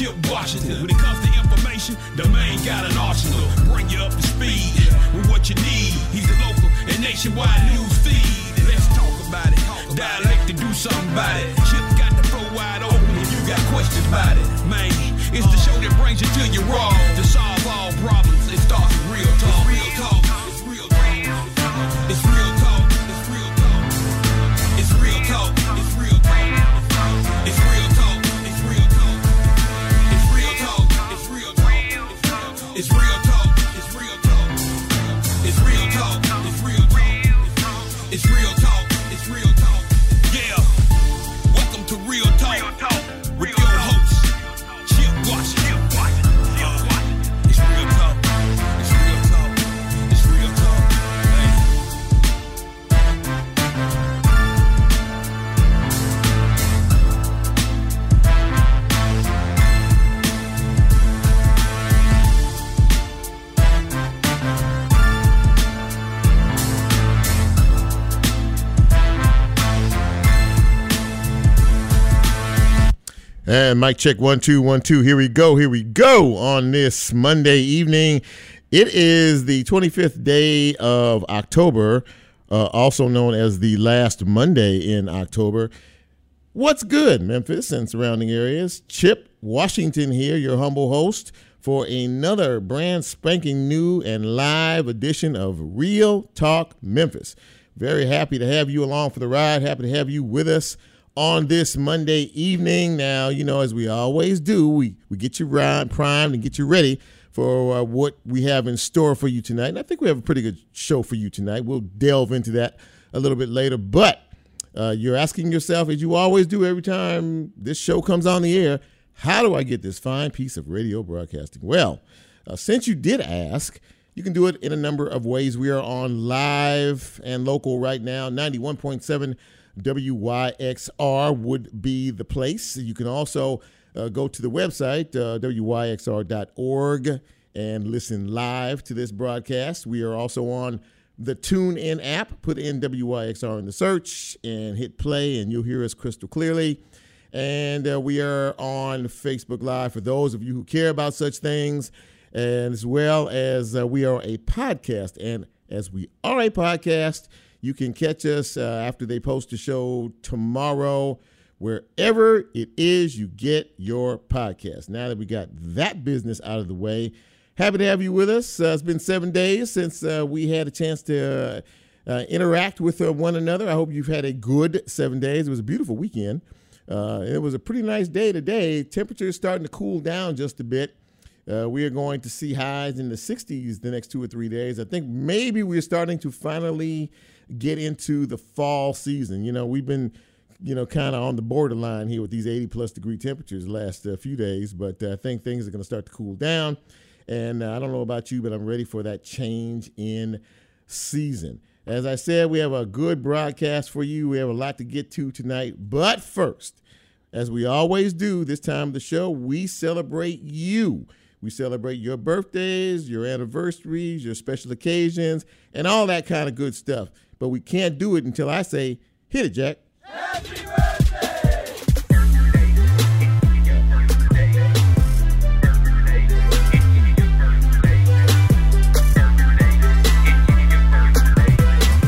Chip Washington. When it comes to information, the main got an arsenal. Bring you up to speed with what you need. He's a local and nationwide news feed. Let's talk about it. Dialect to do something about it. Chip got the flow wide open if you got questions about it. Man, it's the show that brings you to your raw to solve all problems. It starts with. Real talk. Mic check one two one two. Here we go. Here we go on this Monday evening. It is the 25th day of October, uh, also known as the last Monday in October. What's good, Memphis and surrounding areas? Chip Washington here, your humble host for another brand spanking new and live edition of Real Talk Memphis. Very happy to have you along for the ride. Happy to have you with us on this Monday evening. Now, you know, as we always do, we, we get you right, primed and get you ready for uh, what we have in store for you tonight. And I think we have a pretty good show for you tonight. We'll delve into that a little bit later. But uh, you're asking yourself, as you always do every time this show comes on the air, how do I get this fine piece of radio broadcasting? Well, uh, since you did ask, you can do it in a number of ways. We are on live and local right now. 91.7 WYXR would be the place. You can also uh, go to the website, uh, WYXR.org, and listen live to this broadcast. We are also on the TuneIn app. Put in WYXR in the search and hit play, and you'll hear us crystal clearly. And uh, we are on Facebook Live for those of you who care about such things, and as well as uh, we are a podcast. And as we are a podcast, you can catch us uh, after they post the show tomorrow, wherever it is you get your podcast. Now that we got that business out of the way, happy to have you with us. Uh, it's been seven days since uh, we had a chance to uh, uh, interact with uh, one another. I hope you've had a good seven days. It was a beautiful weekend. It was a pretty nice day today. Temperature is starting to cool down just a bit. Uh, we are going to see highs in the 60s the next two or three days. I think maybe we're starting to finally get into the fall season. You know, we've been, you know, kind of on the borderline here with these 80 plus degree temperatures last uh, few days, but uh, I think things are going to start to cool down. And uh, I don't know about you, but I'm ready for that change in season. As I said, we have a good broadcast for you. We have a lot to get to tonight. But first, as we always do this time of the show, we celebrate you. We celebrate your birthdays, your anniversaries, your special occasions, and all that kind of good stuff. But we can't do it until I say, hit it, Jack.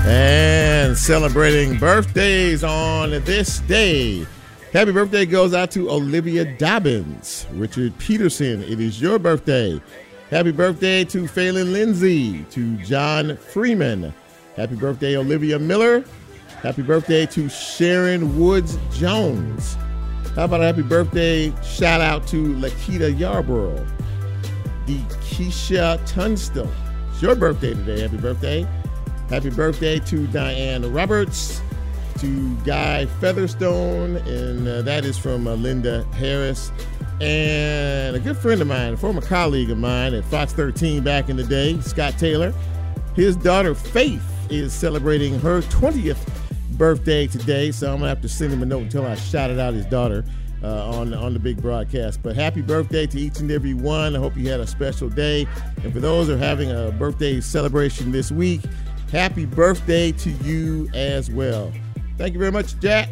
And celebrating birthdays on this day. Happy birthday goes out to Olivia Dobbins. Richard Peterson, it is your birthday. Happy birthday to Phelan Lindsay, to John Freeman. Happy birthday, Olivia Miller. Happy birthday to Sharon Woods Jones. How about a happy birthday shout out to Lakita Yarborough, the Keisha Tunstall. It's your birthday today. Happy birthday. Happy birthday to Diane Roberts, to Guy Featherstone, and uh, that is from uh, Linda Harris. And a good friend of mine, a former colleague of mine at Fox 13 back in the day, Scott Taylor. His daughter Faith is celebrating her 20th birthday today, so I'm gonna have to send him a note until I shouted out his daughter uh, on on the big broadcast. But happy birthday to each and every one. I hope you had a special day. And for those who are having a birthday celebration this week, happy birthday to you as well. Thank you very much, Jack.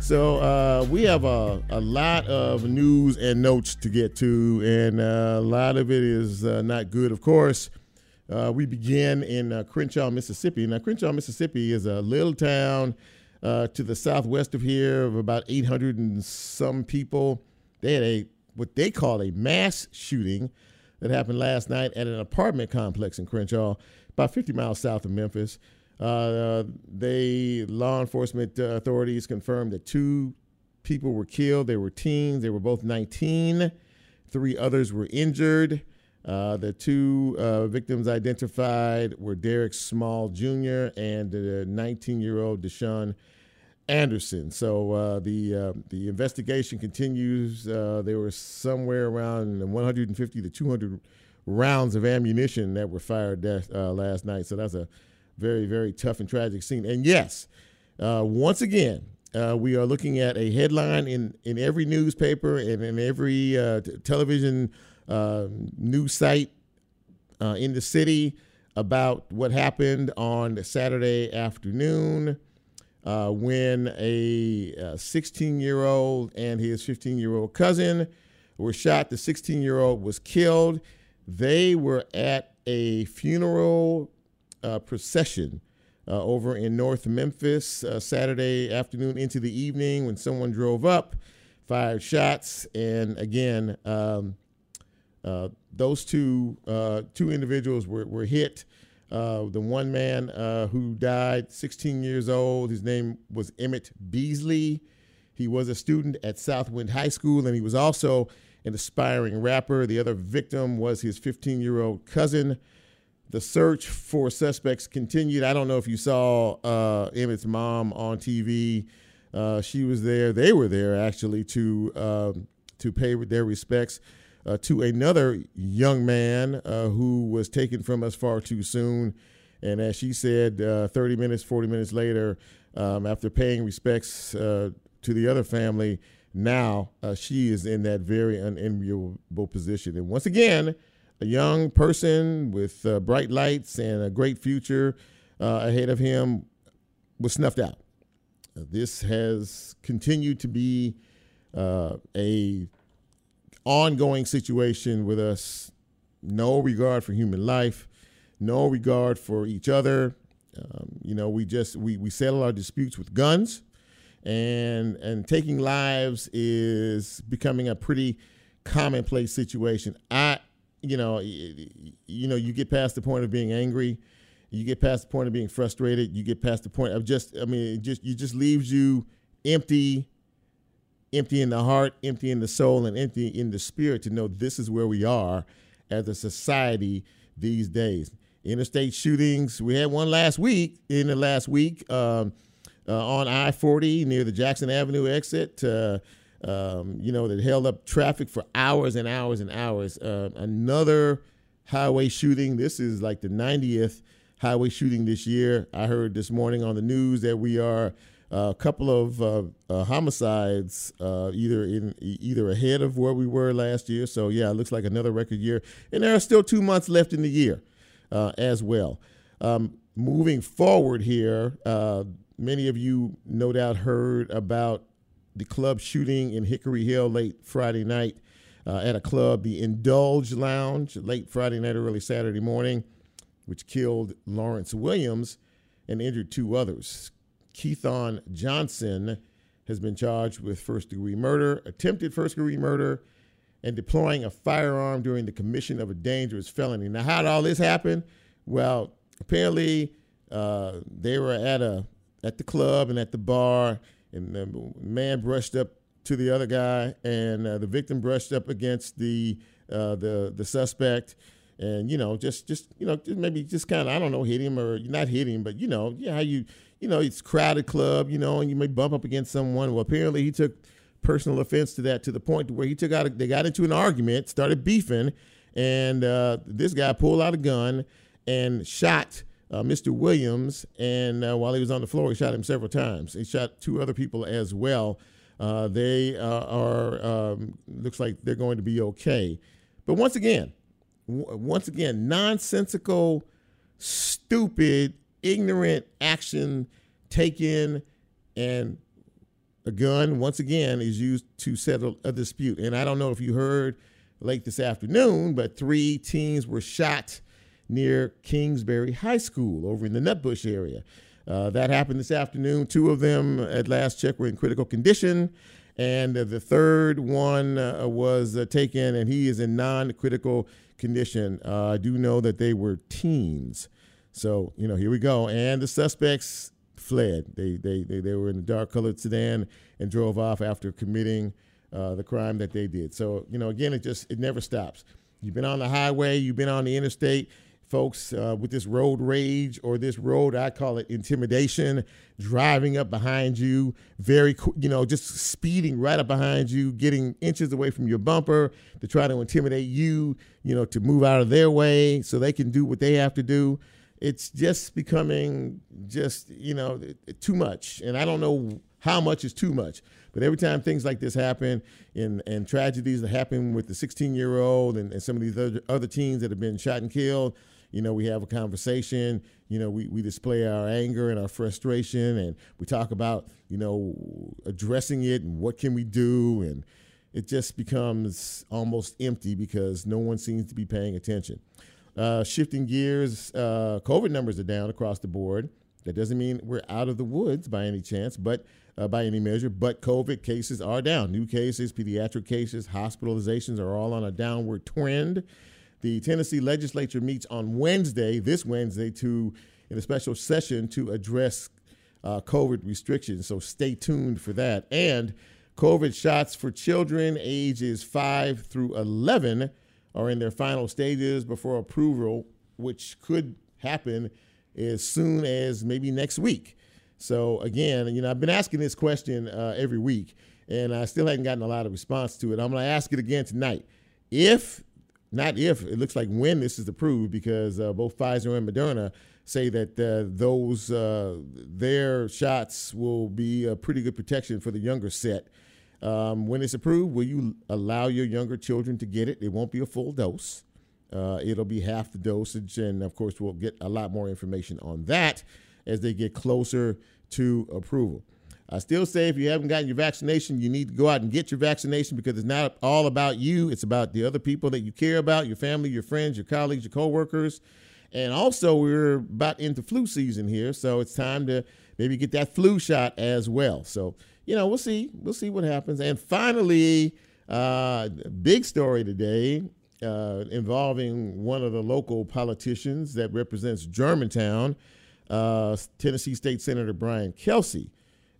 So uh, we have a, a lot of news and notes to get to, and uh, a lot of it is uh, not good, of course. Uh, we begin in uh, Crenshaw, Mississippi. Now, Crenshaw, Mississippi is a little town uh, to the southwest of here of about 800 and some people. They had a what they call a mass shooting that happened last night at an apartment complex in Crenshaw, about 50 miles south of Memphis. Uh, they law enforcement uh, authorities confirmed that two people were killed. They were teens. They were both 19. Three others were injured. Uh, the two uh, victims identified were Derek Small Jr. and the 19-year-old Deshaun Anderson. So uh, the uh, the investigation continues. Uh, there were somewhere around 150 to 200 rounds of ammunition that were fired uh, last night. So that's a very very tough and tragic scene. And yes, uh, once again. Uh, we are looking at a headline in, in every newspaper and in every t- television news site in the city about what happened on Saturday afternoon uh, when a 16 year old and his 15 year old cousin were shot. The 16 year old was killed. They were at a funeral uh, procession uh, over in North Memphis uh, Saturday afternoon into the evening when someone drove up, fired shots, and again, um, uh, those two uh, two individuals were, were hit. Uh, the one man uh, who died, 16 years old, his name was Emmett Beasley. He was a student at Southwind High School, and he was also an aspiring rapper. The other victim was his 15 year old cousin. The search for suspects continued. I don't know if you saw uh, Emmett's mom on TV. She was there. They were there actually to um, to pay their respects uh, to another young man uh, who was taken from us far too soon. And as she said, uh, 30 minutes, 40 minutes later, um, after paying respects uh, to the other family, now uh, she is in that very unenviable position. And once again, a young person with uh, bright lights and a great future ahead of him was snuffed out. this has continued to be a ongoing situation with us, no regard for human life, no regard for each other. Um, you know, we just we, we settle our disputes with guns, and and taking lives is becoming a pretty commonplace situation. I, you know, you know, you get past the point of being angry, you get past the point of being frustrated, you get past the point of just, I mean, it just you just leaves you empty empty in the heart, empty in the soul, and empty in the spirit to know this is where we are as a society these days. Interstate shootings, we had one last week, in the last week, um, uh, on I 40 near the Jackson Avenue exit. Uh, um, you know, that held up traffic for hours and hours and hours. Uh, another highway shooting. This is like the 90th highway shooting this year. I heard this morning on the news that we are a couple of uh, uh, homicides, uh, either in either ahead of where we were last year. So yeah, it looks like another record year, and there are still two months left in the year as well. Um, moving forward here, many of you no doubt heard about the club shooting in Hickory Hill late Friday night uh, at a club, the Indulge Lounge, late Friday night, early Saturday morning, which killed Lawrence Williams and injured two others. Keithon Johnson has been charged with first degree murder, attempted first degree murder, and deploying a firearm during the commission of a dangerous felony. Now, how did all this happen? Well, apparently uh, they were at a at the club and at the bar, and the man brushed up to the other guy, and uh, the victim brushed up against the uh, the the suspect, and you know, just just you know, maybe just kind of I don't know, hit him or not hit him, but you know, yeah, how you you know, it's crowded club, you know, and you may bump up against someone. Well, apparently he took personal offense to that to the point where he took out, a, they got into an argument, started beefing, and uh, this guy pulled out a gun and shot uh, Mr. Williams. And uh, while he was on the floor, he shot him several times. He shot two other people as well. Uh, they uh, are um, looks like they're going to be okay. But once again, w- once again, nonsensical stupid, ignorant action taken and a gun once again is used to settle a dispute. And I don't know if you heard late this afternoon, but three teens were shot near Kingsbury High School over in the Nutbush area. Uh, that happened this afternoon. Two of them, at last check, were in critical condition. And uh, the third one uh, was uh, taken, and he is in non critical condition. Uh, I do know that they were teens. So, you know, here we go. And the suspects fled. They, they, they, they were in a dark colored sedan and drove off after committing uh, the crime that they did. So, you know, again, it just, it never stops. You've been on the highway, you've been on the interstate, folks, uh, with this road rage or this road, I call it intimidation, driving up behind you, very, you know, just speeding right up behind you, getting inches away from your bumper to try to intimidate you, you know, to move out of their way so they can do what they have to do it's just becoming just you know too much. And i don't know how much is too much but every time things like this happen and, and tragedies that happen with the 16 year old and, and some of these other, other teens that have been shot and killed you know we have a conversation you know we, we display our anger and our frustration and we talk about you know addressing it and what can we do. And it just becomes almost empty because no one seems to be paying attention uh, shifting gears, uh, COVID numbers are down across the board. That doesn't mean we're out of the woods by any chance, but uh, by any measure. But COVID cases are down. New cases, pediatric cases, hospitalizations are all on a downward trend. The Tennessee legislature meets on Wednesday, this Wednesday, to in a special session to address uh, COVID restrictions. So stay tuned for that. And COVID shots for children ages 5 through 11 are in their final stages before approval, which could happen as soon as maybe next week. So again, you know, I've been asking this question uh, every week, and I still haven't gotten a lot of response to it. I'm going to ask it again tonight. If not if it looks like when this is approved, because uh, both Pfizer and Moderna say that uh, those uh, their shots will be a pretty good protection for the younger set. Um, when it's approved, will you allow your younger children to get it? It won't be a full dose. Uh, it'll be half the dosage, and of course, we'll get a lot more information on that as they get closer to approval. I still say if you haven't gotten your vaccination, you need to go out and get your vaccination because it's not all about you. It's about the other people that you care about, your family, your friends, your colleagues, your coworkers. And also, we're about into flu season here, so it's time to maybe get that flu shot as well. So you know, we'll see. We'll see what happens. And finally, uh, big story today uh, involving one of the local politicians that represents Germantown, uh, Tennessee State Senator Brian Kelsey,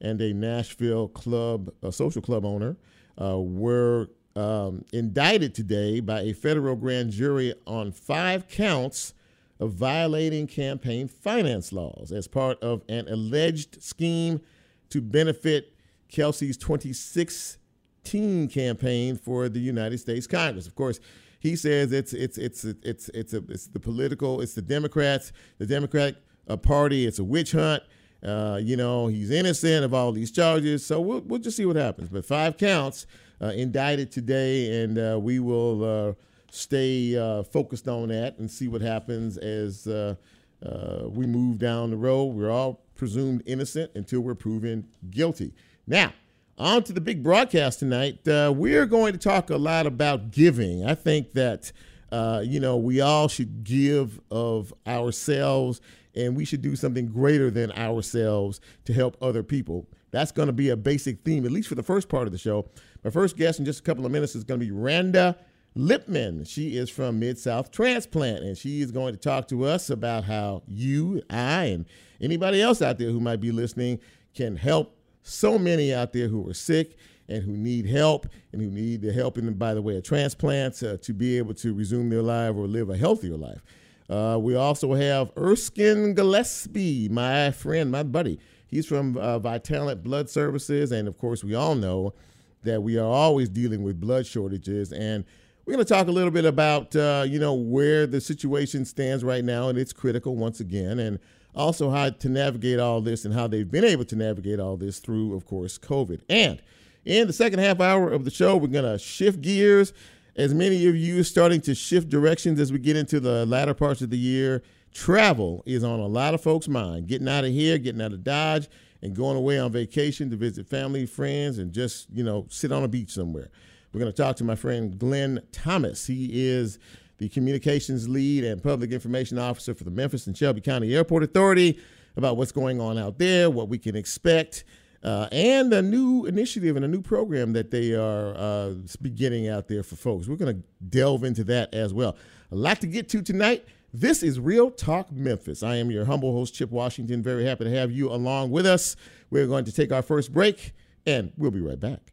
and a Nashville club, a social club owner, uh, were um, indicted today by a federal grand jury on five counts of violating campaign finance laws as part of an alleged scheme to benefit Kelsey's 2016 campaign for the United States Congress. Of course, he says it's it's it's it's it's a, it's the political, it's the Democrats, the Democratic uh, Party. It's a witch hunt. Uh, you know, he's innocent of all these charges. So we'll we'll just see what happens. But five counts uh, indicted today, and uh, we will uh, stay uh, focused on that and see what happens as we move down the road. We're all presumed innocent until we're proven guilty. Now, on to the big broadcast tonight. Uh, we're going to talk a lot about giving. I think that, uh, you know, we all should give of ourselves and we should do something greater than ourselves to help other people. That's going to be a basic theme, at least for the first part of the show. My first guest in just a couple of minutes is going to be Randa Lipman. She is from Mid South Transplant, and she is going to talk to us about how you, I, and anybody else out there who might be listening can help so many out there who are sick and who need help and who need the help in by the way of transplants uh, to be able to resume their life or live a healthier life. Uh, we also have Erskine Gillespie, my friend, my buddy. He's from uh, Vitalant Blood Services, and of course, we all know that we are always dealing with blood shortages. And we're going to talk a little bit about uh, you know where the situation stands right now, and it's critical once again, and also how to navigate all this and how they've been able to navigate all this through, of course, COVID. And in the second half hour of the show, we're going to shift gears. As many of you starting to shift directions as we get into the latter parts of the year, travel is on a lot of folks' mind. Getting out of here, getting out of Dodge, and going away on vacation to visit family, friends, and just, you know, sit on a beach somewhere. We're going to talk to my friend Glenn Thomas. He is the communications lead and public information officer for the Memphis and Shelby County Airport Authority about what's going on out there, what we can expect, uh, and a new initiative and a new program that they are uh, beginning out there for folks. We're going to delve into that as well. A lot to get to tonight. This is Real Talk Memphis. I am your humble host, Chip Washington. Very happy to have you along with us. We're going to take our first break, and we'll be right back.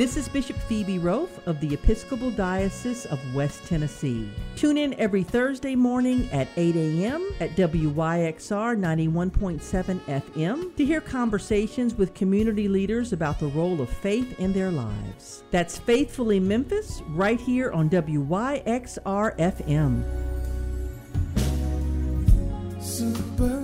This is Bishop Phoebe Roaf of the Episcopal Diocese of West Tennessee. Tune in every Thursday morning at 8 a.m. at WYXR 91.7 FM to hear conversations with community leaders about the role of faith in their lives. That's Faithfully Memphis right here on WYXR FM. Super.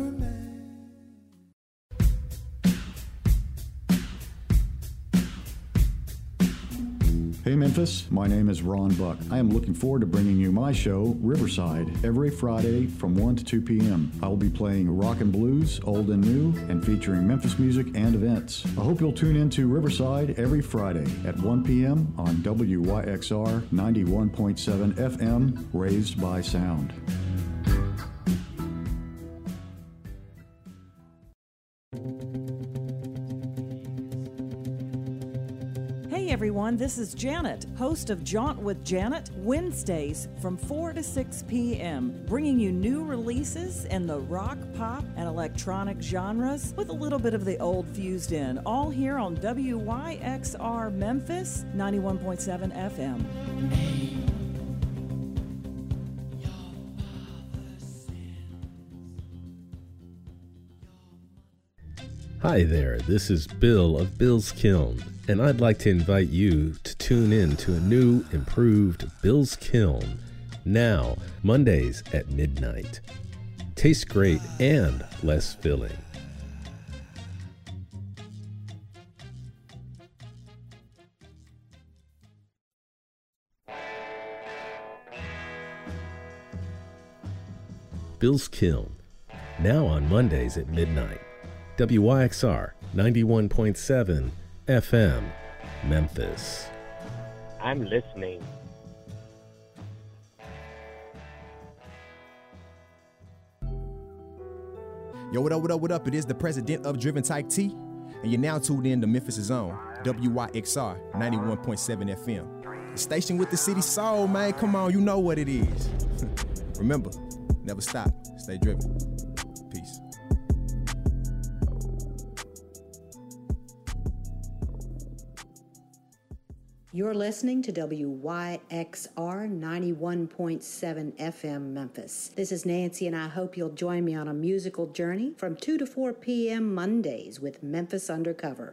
Memphis, my name is Ron Buck. I am looking forward to bringing you my show, Riverside, every Friday from 1 to 2 p.m. I will be playing rock and blues, old and new, and featuring Memphis music and events. I hope you'll tune in to Riverside every Friday at 1 p.m. on WYXR 91.7 FM, Raised by Sound. Everyone. This is Janet, host of Jaunt with Janet, Wednesdays from 4 to 6 p.m., bringing you new releases in the rock, pop, and electronic genres with a little bit of the old fused in, all here on WYXR Memphis 91.7 FM. Hi there, this is Bill of Bill's Kiln and I'd like to invite you to tune in to a new, improved Bill's Kiln now, Mondays at midnight. Tastes great and less filling. Bill's Kiln, now on Mondays at midnight. WYXR 91.7 FM, Memphis. I'm listening. Yo, what up, what up, what up? It is the president of Driven Type T, and you're now tuned in to Memphis' Zone, WYXR 91.7 FM. The station with the city soul, man. Come on, you know what it is. Remember, never stop, stay driven. You're listening to WYXR 91.7 FM Memphis. This is Nancy, and I hope you'll join me on a musical journey from 2 to 4 p.m. Mondays with Memphis Undercover.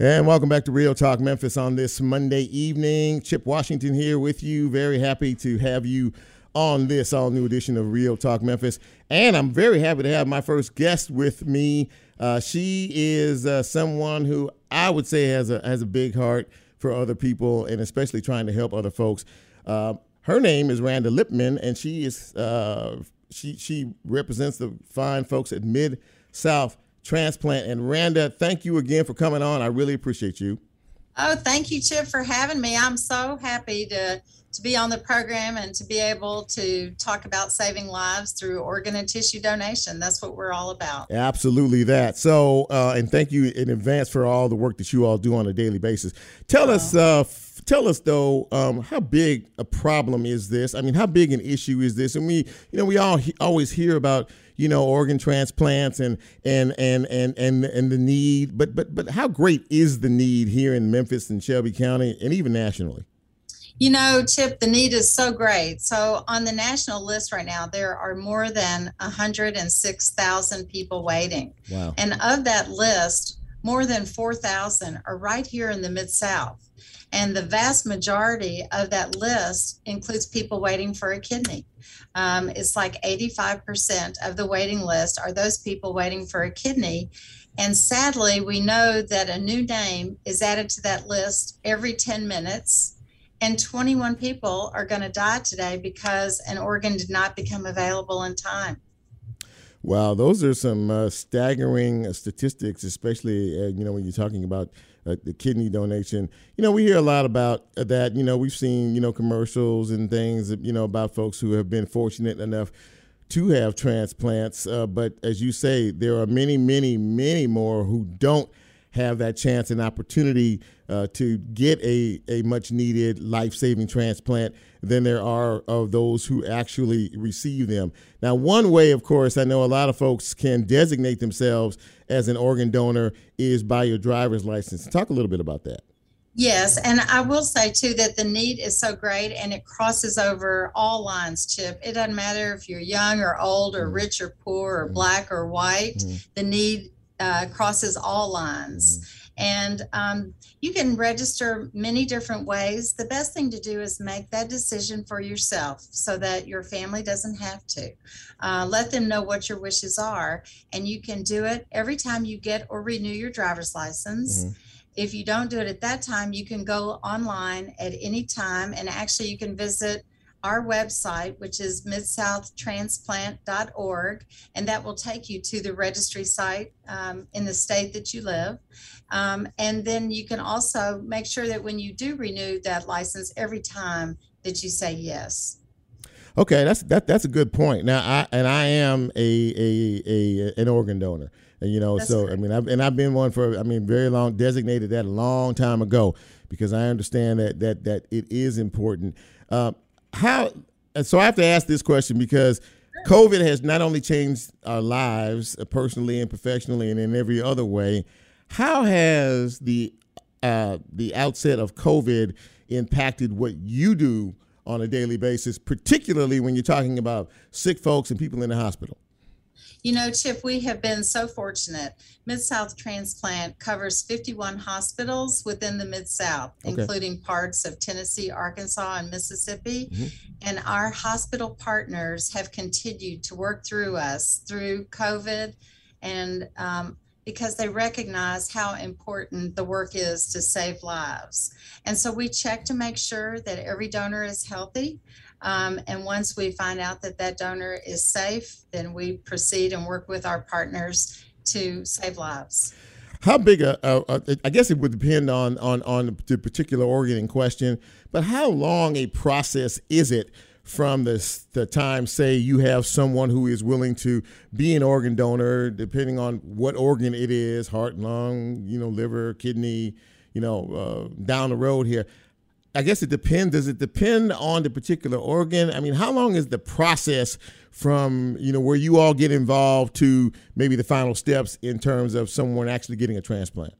And welcome back to Real Talk Memphis on this Monday evening. Chip Washington here with you. Very happy to have you on this all new edition of Real Talk Memphis. And I'm very happy to have my first guest with me. Uh, she is uh, someone who I would say has a has a big heart for other people and especially trying to help other folks. Uh, her name is Randa Lipman, and she is uh, she she represents the fine folks at Mid South Transplant. And Randa, thank you again for coming on. I really appreciate you. Oh, thank you, Chip, for having me. I'm so happy to to be on the program and to be able to talk about saving lives through organ and tissue donation. That's what we're all about. Absolutely that. So, uh, and thank you in advance for all the work that you all do on a daily basis. Tell us, uh, f- tell us though, um, how big a problem is this? I mean, how big an issue is this? And we, you know, we all he- always hear about you know organ transplants and and and and and and the need, but but but how great is the need here in Memphis and Shelby County and even nationally? You know, Chip, the need is so great. So, on the national list right now, there are more than 106,000 people waiting. Wow. And of that list, more than 4,000 are right here in the Mid South. And the vast majority of that list includes people waiting for a kidney. Um, it's like 85% of the waiting list are those people waiting for a kidney. And sadly, we know that a new name is added to that list every 10 minutes. And 21 people are going to die today because an organ did not become available in time. Wow, those are some uh, staggering uh, statistics, especially uh, you know when you're talking about uh, the kidney donation. You know, we hear a lot about uh, that. You know, we've seen you know commercials and things you know about folks who have been fortunate enough to have transplants. But as you say, there are many, many, many more who don't have that chance and opportunity uh, to get a, a much needed life saving transplant than there are of those who actually receive them. Now, one way, of course, I know a lot of folks can designate themselves as an organ donor is by your driver's license. Talk a little bit about that. Yes, and I will say too that the need is so great and it crosses over all lines, Chip. It doesn't matter if you're young or old or mm-hmm. rich or poor or mm-hmm. black or white, mm-hmm. the need uh, crosses all lines. And um, you can register many different ways. The best thing to do is make that decision for yourself so that your family doesn't have to. Uh, let them know what your wishes are, and you can do it every time you get or renew your driver's license. If you don't do it at that time, you can go online at any time, and actually, you can visit our website, which is midsouth.transplant.org, and that will take you to the registry site um, in the state that you live. Um, and then you can also make sure that when you do renew that license, every time that you say yes. Okay, that's that that's a good point. Now, I and I am a a, a an organ donor, and you know, That's so I mean, I've, and I've been one for I mean, very long, designated that a long time ago because I understand that that that it is important. Uh, how? So I have to ask this question because COVID has not only changed our lives uh, personally and professionally and in every other way. How has the uh, the outset of COVID impacted what you do on a daily basis, particularly when you're talking about sick folks and people in the hospital? You know, Chip, we have been so fortunate. Mid South Transplant covers 51 hospitals within the Mid South, Okay. including parts of Tennessee, Arkansas, and Mississippi. And our hospital partners have continued to work through us through COVID and um, because they recognize how important the work is to save lives. And so we check to make sure that every donor is healthy. Um, and once we find out that that donor is safe, then we proceed and work with our partners to save lives. How big a, a, a I guess it would depend on, on on the particular organ in question, but how long a process is it from the the time say you have someone who is willing to be an organ donor depending on what organ it is, heart, lung, you know, liver, kidney, you know, uh, down the road here. I guess it depends. Does it depend on the particular organ? I mean, how long is the process from you know where you all get involved to maybe the final steps in terms of someone actually getting a transplant?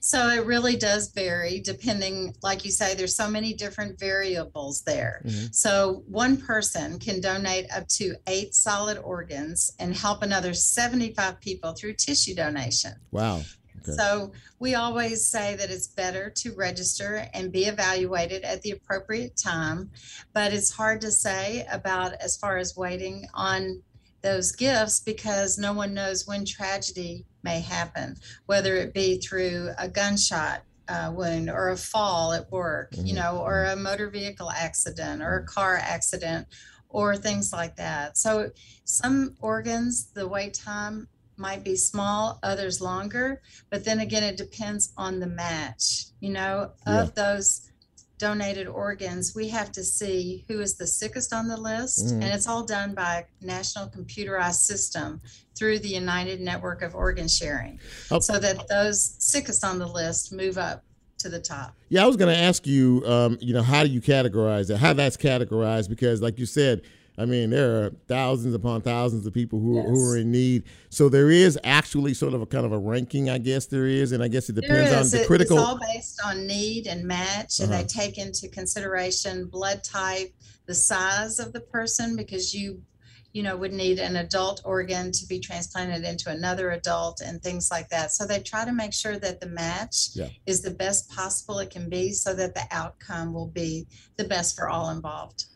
So it really does vary depending, like you say, there's so many different variables there. Mm-hmm. So one person can donate up to eight solid organs and help another 75 people through tissue donation. Wow. Okay. So we always say that it's better to register and be evaluated at the appropriate time, but it's hard to say about as far as waiting on those gifts because no one knows when tragedy may happen, whether it be through a gunshot uh, wound or a fall at work, you know, or a motor vehicle accident or a car accident or things like that. So some organs, the wait time might be small, others longer, but then again, it depends on the match. You know, Yeah. of those donated organs, we have to see who is the sickest on the list, Mhm. and it's all done by a national computerized system through the United Network of Organ Sharing, Oh. so that those sickest on the list move up to the top. Yeah, I was going to ask you, um, you know, how do you categorize it? How that's categorized? Because, like you said, I mean, there are thousands upon thousands of people who, who are in need. So there is actually sort of a kind of a ranking, I guess there is, and I guess it depends on the It- critical. It's all based on need and match, and Uh-huh. they take into consideration blood type, the size of the person, because you, you know, would need an adult organ to be transplanted into another adult and things like that. So they try to make sure that the match Yeah. is the best possible it can be, so that the outcome will be the best for all involved.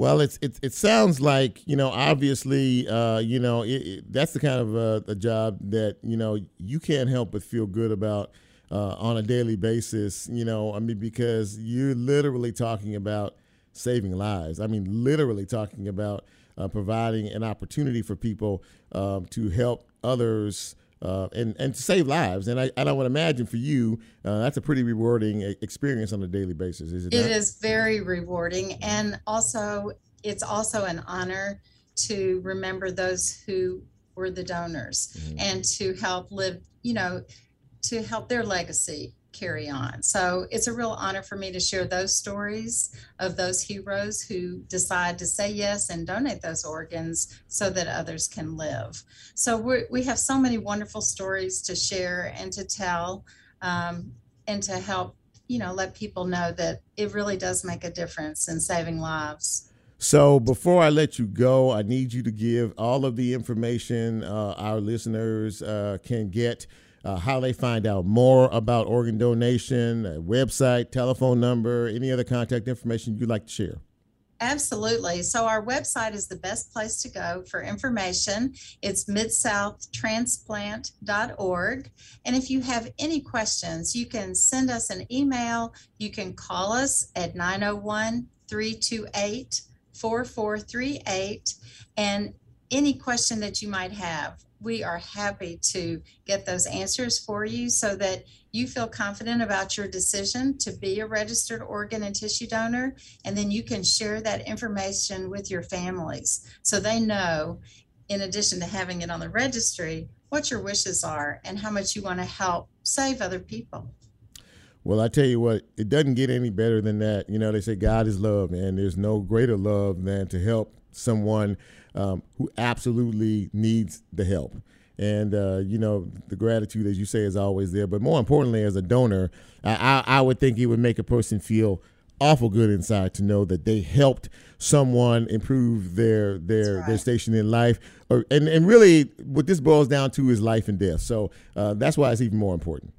Well, it's it, it sounds like you know obviously uh, you know it, it, that's the kind of uh, a job that you know you can't help but feel good about uh, on a daily basis. You know, I mean because you're literally talking about saving lives. I mean, literally talking about uh, providing an opportunity for people um, to help others. Uh, and and to save lives, and I, and I to imagine for you uh, that's a pretty rewarding experience on a daily basis, is it? It not? is very rewarding. And also, it's also an honor to remember those who were the donors and to help live, you know, to help their legacy carry on. So it's a real honor for me to share those stories of those heroes who decide to say yes and donate those organs so that others can live. So we we have so many wonderful stories to share and to tell um, and to help you know let people know that it really does make a difference in saving lives So before I let you go, I need you to give all of the information uh, our listeners uh, can get, uh, how they find out more about organ donation, website, telephone number, any other contact information you'd like to share. absolutely. So our website is the best place to go for information. It's midsouth.transplant.org and if you have any questions you can send us an email. You can call us at 901 328 4438 and any question that you might have we are happy to get those answers for you so that you feel confident about your decision to be a registered organ and tissue donor. And then you can share that information with your families so they know, in addition to having it on the registry, what your wishes are and how much you want to help save other people. Well, I tell you what, it doesn't get any better than that. You know, they say God is love, and there's no greater love than to help someone um, who absolutely needs the help. And uh, you know, the gratitude, as you say, is always there. But more importantly, as a donor, I, I, I would think it would make a person feel awful good inside to know that they helped someone improve their their their station in life. Or and and really, what this boils down to is life and death. So uh, that's why it's even more important.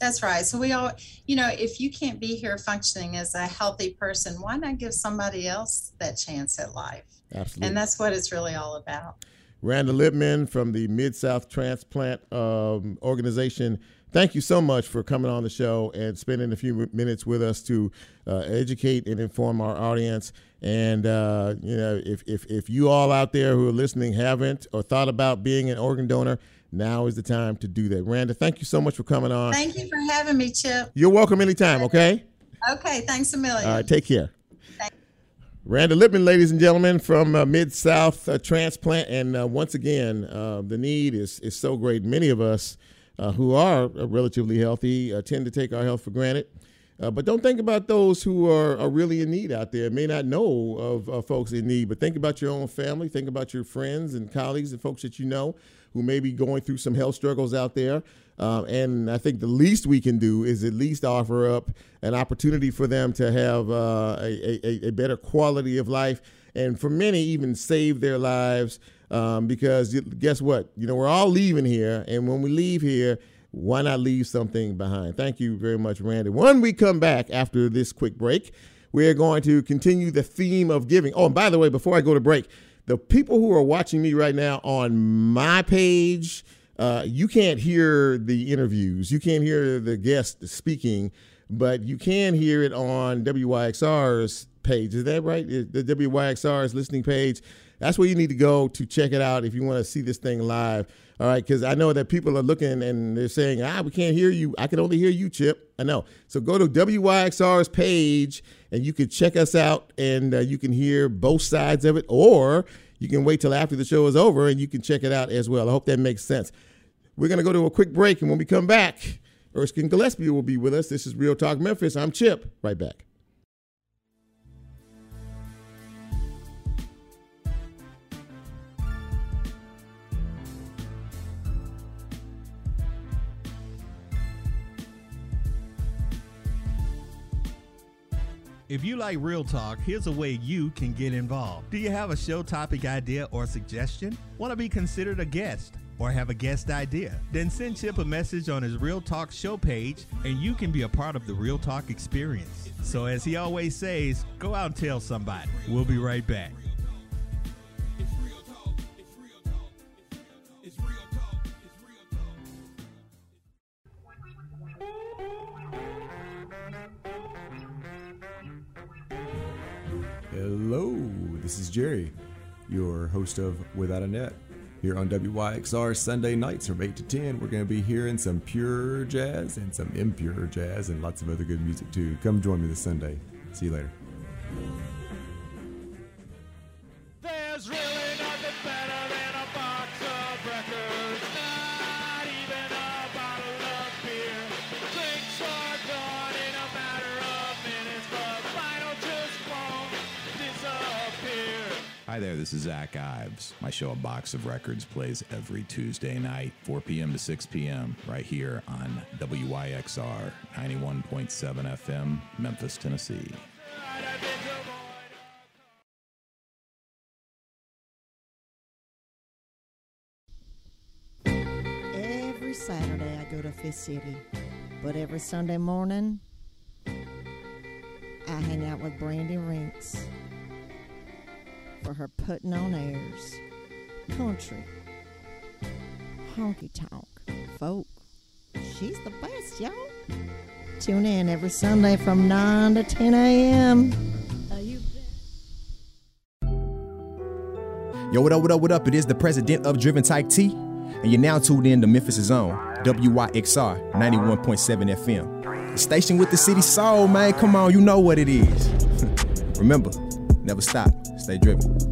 That's right. So we all, you know, if you can't be here functioning as a healthy person, why not give somebody else that chance at life? Absolutely. And that's what it's really all about. Randa Lipman from the Mid South Transplant um, Organization. Thank you so much for coming on the show and spending a few minutes with us to uh, educate and inform our audience. And uh, you know, if, if if you all out there who are listening haven't or thought about being an organ donor, now is the time to do that. Randa, thank you so much for coming on. Thank you for having me, Chip. You're welcome anytime. Okay. Okay, thanks a million. All right. Take care. Randa Lipman, ladies and gentlemen, from uh, Mid South uh, Transplant, and uh, once again, uh, the need is is so great. Many of us uh, who are uh, relatively healthy tend to take our health for granted, but don't think about those who are, are really in need out there. May not know of folks in need, but think about your own family. Think about your friends and colleagues and folks that you know who may be going through some health struggles out there. Um, and I think the least we can do is at least offer up an opportunity for them to have uh, a, a, a, better quality of life, and for many, even save their lives. Um, because guess what? You know, we're all leaving here, and when we leave here, why not leave something behind? Thank you very much, Randy. When we come back after this quick break, we're going to continue the theme of giving. Oh, and by the way, before I go to break, the people who are watching me right now on my page, uh, you can't hear the interviews, you can't hear the guest speaking, but you can hear it on WYXR's page. Is that right? The WYXR's listening page. That's where you need to go to check it out if you want to see this thing live. All right, because I know that people are looking and they're saying, ah, we can't hear you. I can only hear you, Chip. I know. So go to WYXR's page and you can check us out and uh, you can hear both sides of it, or you can wait till after the show is over and you can check it out as well. I hope that makes sense. We're going to go to a quick break, and when we come back, Erskine Gillespie will be with us. This is Real Talk Memphis. I'm Chip. Right back. If you like real talk, here's a way you can get involved. Do you have a show topic idea or suggestion? Want to be considered a guest? Or have a guest idea? Then send Chip a message on his Real Talk show page and you can be a part of the Real Talk experience. So, as he always says, go out and tell somebody. We'll be right back. Hello, this is Jerry, your host of Without a Net. Here on WYXR Sunday nights from 8 to 10, we're going to be hearing some pure jazz and some impure jazz and lots of other good music too. Come join me this Sunday. See you later. There's really nothing better there, this is Zach Ives. My show, A Box of Records, plays every Tuesday night, 4 p.m. to 6 p.m., right here on WYXR 91.7 FM, Memphis, Tennessee. Every Saturday I go to Fifth City, but every Sunday morning I hang out with Brandy Rinks for her putting on airs, country, honky tonk, folk. She's the best, y'all. Tune in every Sunday from 9 to 10 a.m. Yo, what up, what up, what up? It is the president of Driven Type T, and you're now tuned in to Memphis' own WYXR 91.7 FM. The station with the city soul, man. Come on, you know what it is. Remember, never stop, stay driven.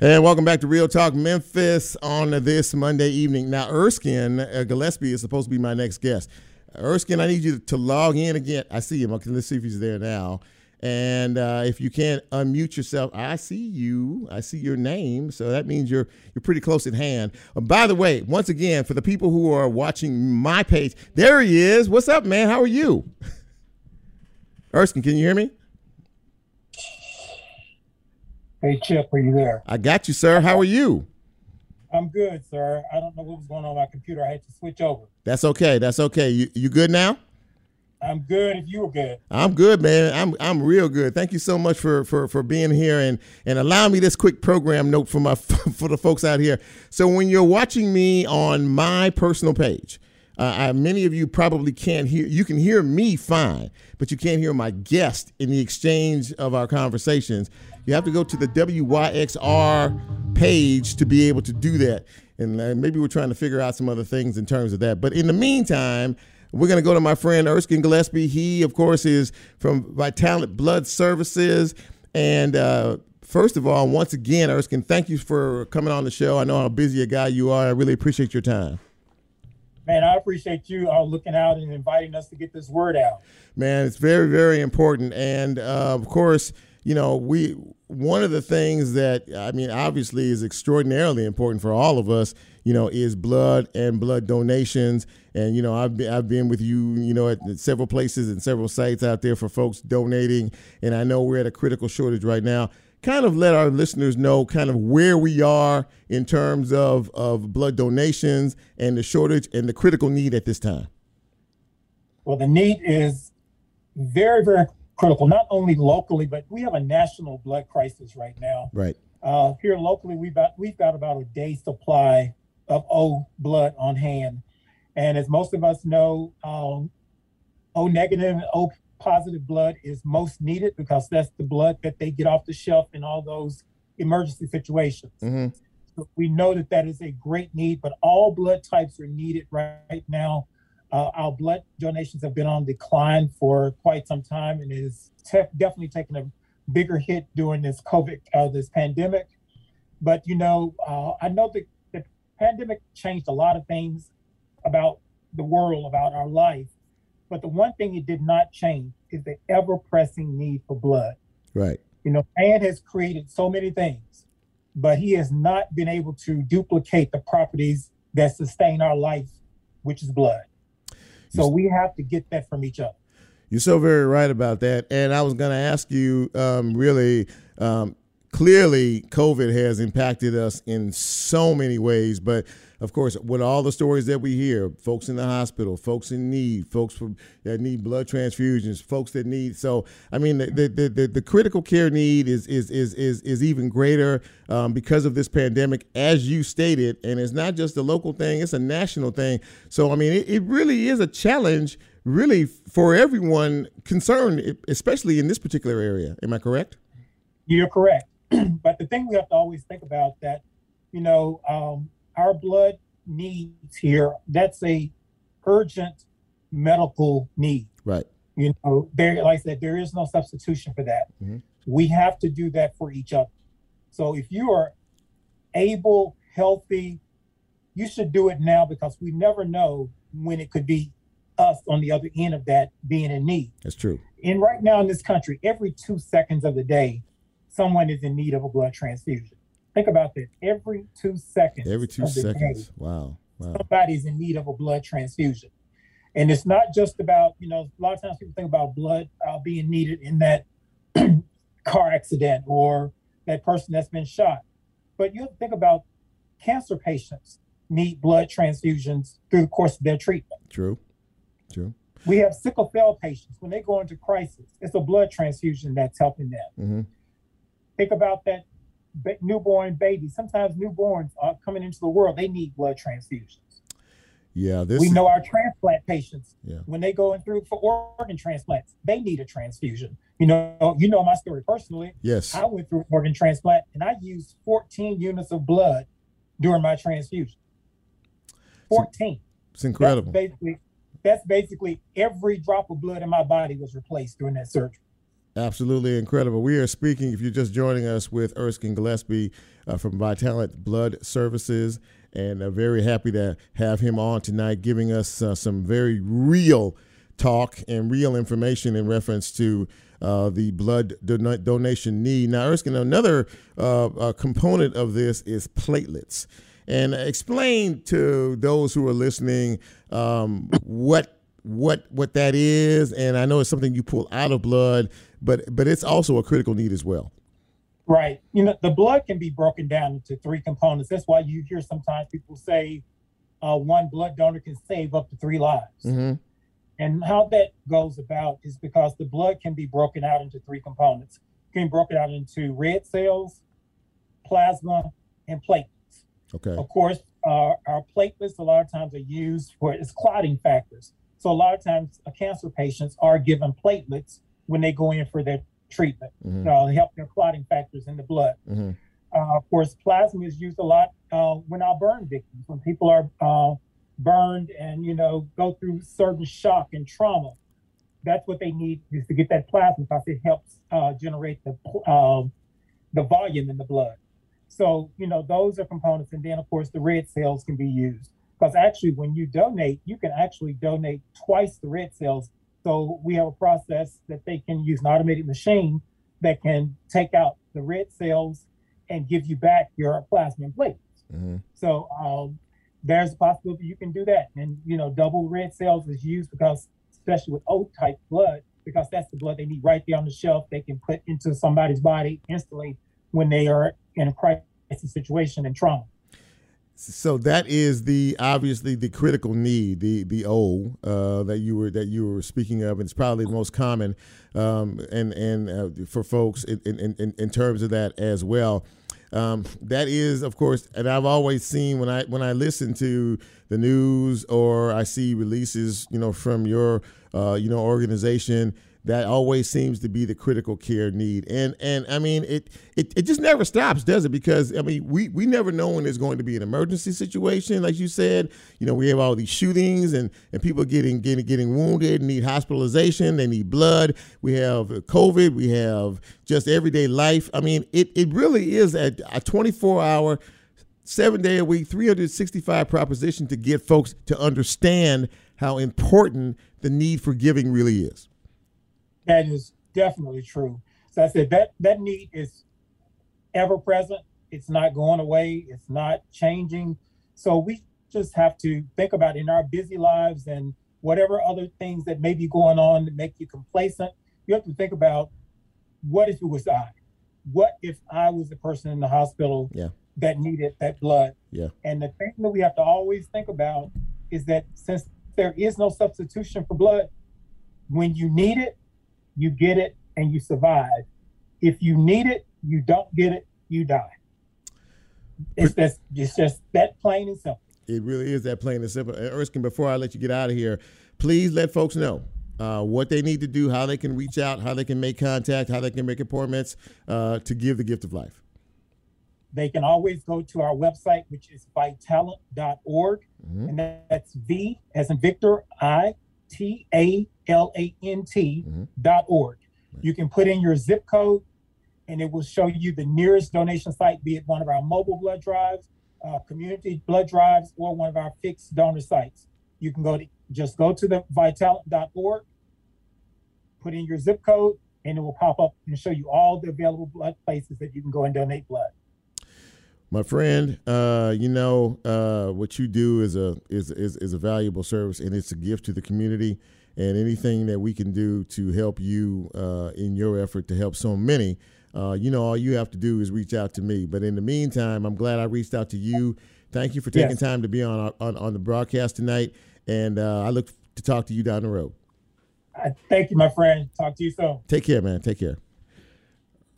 And welcome back to Real Talk Memphis on this Monday evening. Now, Erskine uh, Gillespie is supposed to be my next guest. Erskine, I need you to log in again. I see him. Okay, let's see if he's there now. And uh, if you can't unmute yourself, I see you. I see your name, so that means you're you're pretty close at hand. Uh, by the way, once again, for the people who are watching my page, there he is. What's up, man? How are you? Erskine, can you hear me? Hey Chip, are you there? I got you, sir. How are you? I'm good, sir. I don't know what was going on with my computer. I had to switch over. That's okay. That's okay. You you good now? I'm good if you were good. I'm good, man. I'm I'm real good. Thank you so much for for for being here and and allow me this quick program note for my for the folks out here. So when you're watching me on my personal page, uh, I, many of you probably can't hear. You can hear me fine, but you can't hear my guest in the exchange of our conversations. You have to go to the WYXR page to be able to do that. And uh, maybe we're trying to figure out some other things in terms of that. But in the meantime, we're going to go to my friend Erskine Gillespie. He, of course, is from Vitalant Blood Services. And uh, first of all, once again, Erskine, thank you for coming on the show. I know how busy a guy you are. I really appreciate your time. Man, I appreciate you all looking out and inviting us to get this word out. Man, it's very, very important. And uh, of course, you know, we one of the things that I mean, obviously, is extraordinarily important for all of us. You know, is blood and blood donations. And you know, I've been, I've been with you, you know, at several places and several sites out there for folks donating. And I know we're at a critical shortage right now. Kind of let our listeners know kind of where we are in terms of of blood donations and the shortage and the critical need at this time. Well, the need is very, very critical, not only locally, but we have a national blood crisis right now. Right. Uh, here locally, we've got we've got about a day supply of O blood on hand, and as most of us know, um, O negative and O positive blood is most needed because that's the blood that they get off the shelf in all those emergency situations. Mm-hmm. So we know that that is a great need, but all blood types are needed right now. Uh, our blood donations have been on decline for quite some time, and it is te- definitely taken a bigger hit during this COVID, uh, this pandemic. But you know, uh, I know that the pandemic changed a lot of things about the world, about our life. But the one thing it did not change is the ever pressing need for blood. Right. You know, man has created so many things, but he has not been able to duplicate the properties that sustain our life, which is blood. So we have to get that from each other. You're so very right about that. And I was going to ask you um, really um, clearly, COVID has impacted us in so many ways. But of course, with all the stories that we hear, folks in the hospital, folks in need, folks from, that need blood transfusions, folks that need. So, I mean, the the, the, the critical care need is is is is, is even greater um, because of this pandemic, as you stated. And it's not just a local thing; it's a national thing. So, I mean, it, it really is a challenge, really, for everyone concerned, especially in this particular area. Am I correct? You're correct. but the thing we have to always think about that, you know, um, our blood needs here, that's a urgent medical need. Right. You know, there, like I said, there is no substitution for that. Mhm. We have to do that for each other. So if you are able, healthy, you should do it now because we never know when it could be us on the other end of that being in need. That's true. And right now in this country, every two seconds of the day, someone is in need of a blood transfusion. Think about that. Every two seconds. Every two the day, seconds. Wow. Wow. somebody's in need of a blood transfusion. And it's not just about, you know, a lot of times people think about blood uh, being needed in that car accident or that person that's been shot. But you have to think about cancer patients need blood transfusions through the course of their treatment. True. True. We have sickle cell patients when they go into crisis, it's a blood transfusion that's helping them. hmm Think about that ba- newborn babies, Sometimes newborns are coming into the world, they need blood transfusions. Yeah. This. we is- know our transplant patients Yeah. when they go in through for organ transplants, they need a transfusion. You know, you know my story personally. Yes. I went through organ transplant and I used 14 units of blood during my transfusion. 14. It's incredible. That's basically that's basically every drop of blood in my body was replaced during that surgery. Absolutely incredible. We are speaking, if you're just joining us, with Erskine Gillespie uh, from Vitalant Blood Services, and uh, very happy to have him on tonight, giving us uh, some very real talk and real information in reference to uh, the blood don- donation need. Now, Erskine, another uh, uh, component of this is platelets. And explain to those who are listening um, what what what that is. And I know it's something you pull out of blood, but but it's also a critical need as well. Right. You know, the blood can be broken down into three components. That's why you hear sometimes people say uh, one blood donor can save up to three lives. Mm-hmm. And how that goes about is because the blood can be broken out into three components. It can be broken out into red cells, plasma, and platelets. Okay. Of course, uh, our platelets a lot of times are used for its clotting factors. So a lot of times, uh, cancer patients are given platelets when they go in for their treatment to help their clotting factors in the blood. Mm-hmm. uh, of course, plasma is used a lot uh, when our burn victims, when people are uh, burned and you know go through certain shock and trauma. That's what they need is to get that plasma because it helps uh, generate the um, the volume in the blood. So you know those are components, and then of course the red cells can be used because actually when you donate, you can actually donate twice the red cells. So we have a process that they can use an automated machine that can take out the red cells and give you back your plasma and platelets. Mm-hmm. So um, there's a possibility you can do that. And, you know, double red cells is used because, especially with O type blood, because that's the blood they need right there on the shelf. They can put into somebody's body instantly when they are in a crisis situation and trauma. So that is the obviously the critical need, the the O uh, that you were that you were speaking of, and it's probably the most common, um, and and uh, for folks in, in, in, in terms of that as well. Um, that is, of course, and I've always seen when I when I listen to the news or I see releases, you know, from your uh, you know organization that always seems to be the critical care need. And and I mean it it, it just never stops, does it? Because I mean we we never know when there's going to be an emergency situation, like you said. You know, we have all these shootings and, and people getting getting getting wounded, need hospitalization, they need blood. We have COVID, we have just everyday life. I mean, it, it really is a, a 24 hour seven day a week, 365 proposition to get folks to understand how important the need for giving really is. That is definitely true. So I said that that need is ever present. It's not going away. It's not changing. So we just have to think about in our busy lives and whatever other things that may be going on that make you complacent. You have to think about what if it was I? What if I was the person in the hospital yeah. that needed that blood? Yeah. And the thing that we have to always think about is that since there is no substitution for blood, when you need it, you get it, and you survive. If you need it, you don't get it, you die. It's just, it's just that plain and simple. It really is that plain and simple. And Erskine, before I let you get out of here, please let folks know uh, what they need to do, how they can reach out, how they can make contact, how they can make appointments uh, to give the gift of life. They can always go to our website, which is vitalant.org. Mm-hmm. And that's V as in Victor, I T A L A N T dot org. You can put in your zip code and it will show you the nearest donation site, be it one of our mobile blood drives, uh, community blood drives, or one of our fixed donor sites. You can go to just go to the vitalant.org, put in your zip code, and it will pop up and show you all the available blood places that you can go and donate blood. My friend, uh, you know uh, what you do is a is, is is a valuable service, and it's a gift to the community. And anything that we can do to help you uh, in your effort to help so many, uh, you know, all you have to do is reach out to me. But in the meantime, I'm glad I reached out to you. Thank you for taking Yes. time to be on, our, on on the broadcast tonight, and uh, I look to talk to you down the road. Thank you, my friend. Talk to you soon. Take care, man. Take care.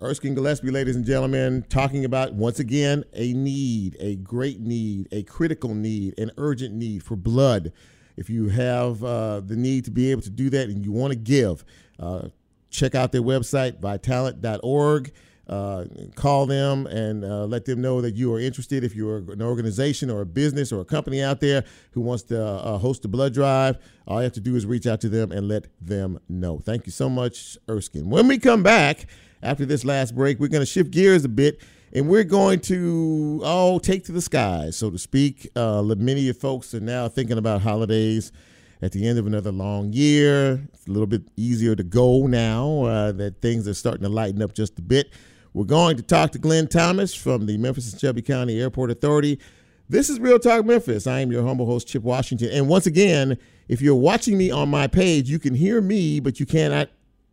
Erskine Gillespie, ladies and gentlemen, talking about once again a need, a great need, a critical need, an urgent need for blood. If you have uh, the need to be able to do that and you want to give, uh, check out their website, vitalant.org. Uh, call them and uh, let them know that you are interested. If you're an organization or a business or a company out there who wants to uh, host a blood drive, all you have to do is reach out to them and let them know. Thank you so much, Erskine. When we come back after this last break, we're going to shift gears a bit and we're going to all take to the skies, so to speak. Uh, many of folks are now thinking about holidays at the end of another long year. It's a little bit easier to go now uh, that things are starting to lighten up just a bit. We're going to talk to Glenn Thomas from the Memphis and Shelby County Airport Authority. This is Real Talk Memphis. I am your humble host, Chip Washington. And once again, if you're watching me on my page, you can hear me, but you cannot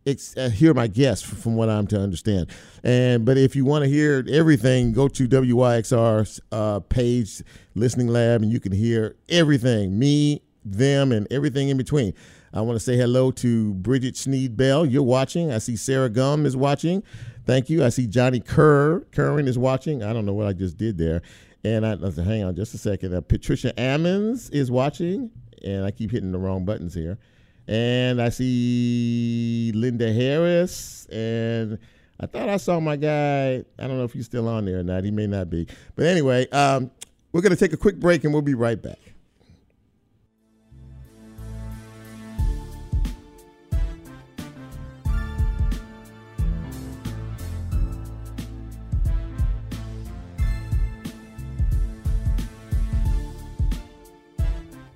ex- uh, hear my guests, from what I'm to understand. And but if you want to hear everything, go to WYXR's uh, page, Listening Lab, and you can hear everything. Me, them, and everything in between. I want to say hello to Bridget Sneed Bell. You're watching. I see Sarah Gum is watching. Thank you. I see Johnny Kerr. Curran is watching. I don't know what I just did there. And I hang on just a second. Uh, Patricia Ammons is watching, and I keep hitting the wrong buttons here. And I see Linda Harris, and I thought I saw my guy. I don't know if he's still on there or not. He may not be. But anyway, um, we're going to take a quick break and we'll be right back.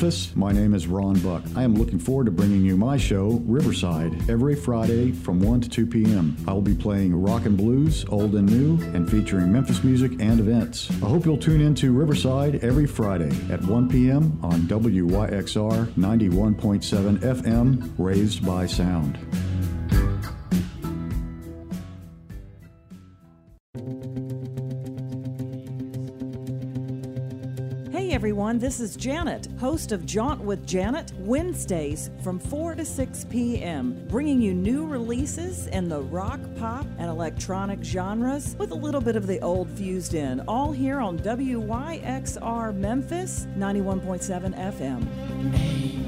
Memphis, my name is Ron Buck. I am looking forward to bringing you my show, Riverside, every Friday from 1 to 2 p.m. I will be playing rock and blues, old and new, and featuring Memphis music and events. I hope you'll tune in to Riverside every Friday at 1 p.m. on WYXR 91.7 FM, Raised by Sound. Everyone, this is Janet, host of Jaunt with Janet, Wednesdays from 4 to 6 p.m., bringing you new releases in the rock, pop, and electronic genres with a little bit of the old fused in, all here on WYXR Memphis 91.7 FM.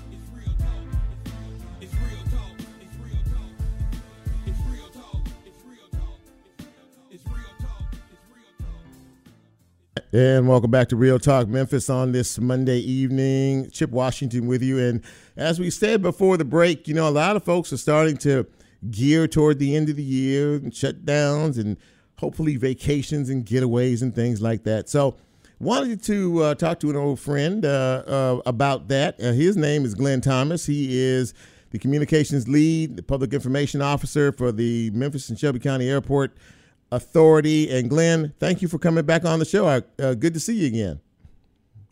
And welcome back to Real Talk Memphis on this Monday evening. Chip Washington with you. And as we said before the break, you know, a lot of folks are starting to gear toward the end of the year and shutdowns and hopefully vacations and getaways and things like that. So, wanted to uh, talk to an old friend uh, uh, about that. Uh, his name is Glenn Thomas. He is the communications lead, the public information officer for the Memphis and Shelby County Airport Authority. And Glenn, thank you for coming back on the show. Uh, good to see you again.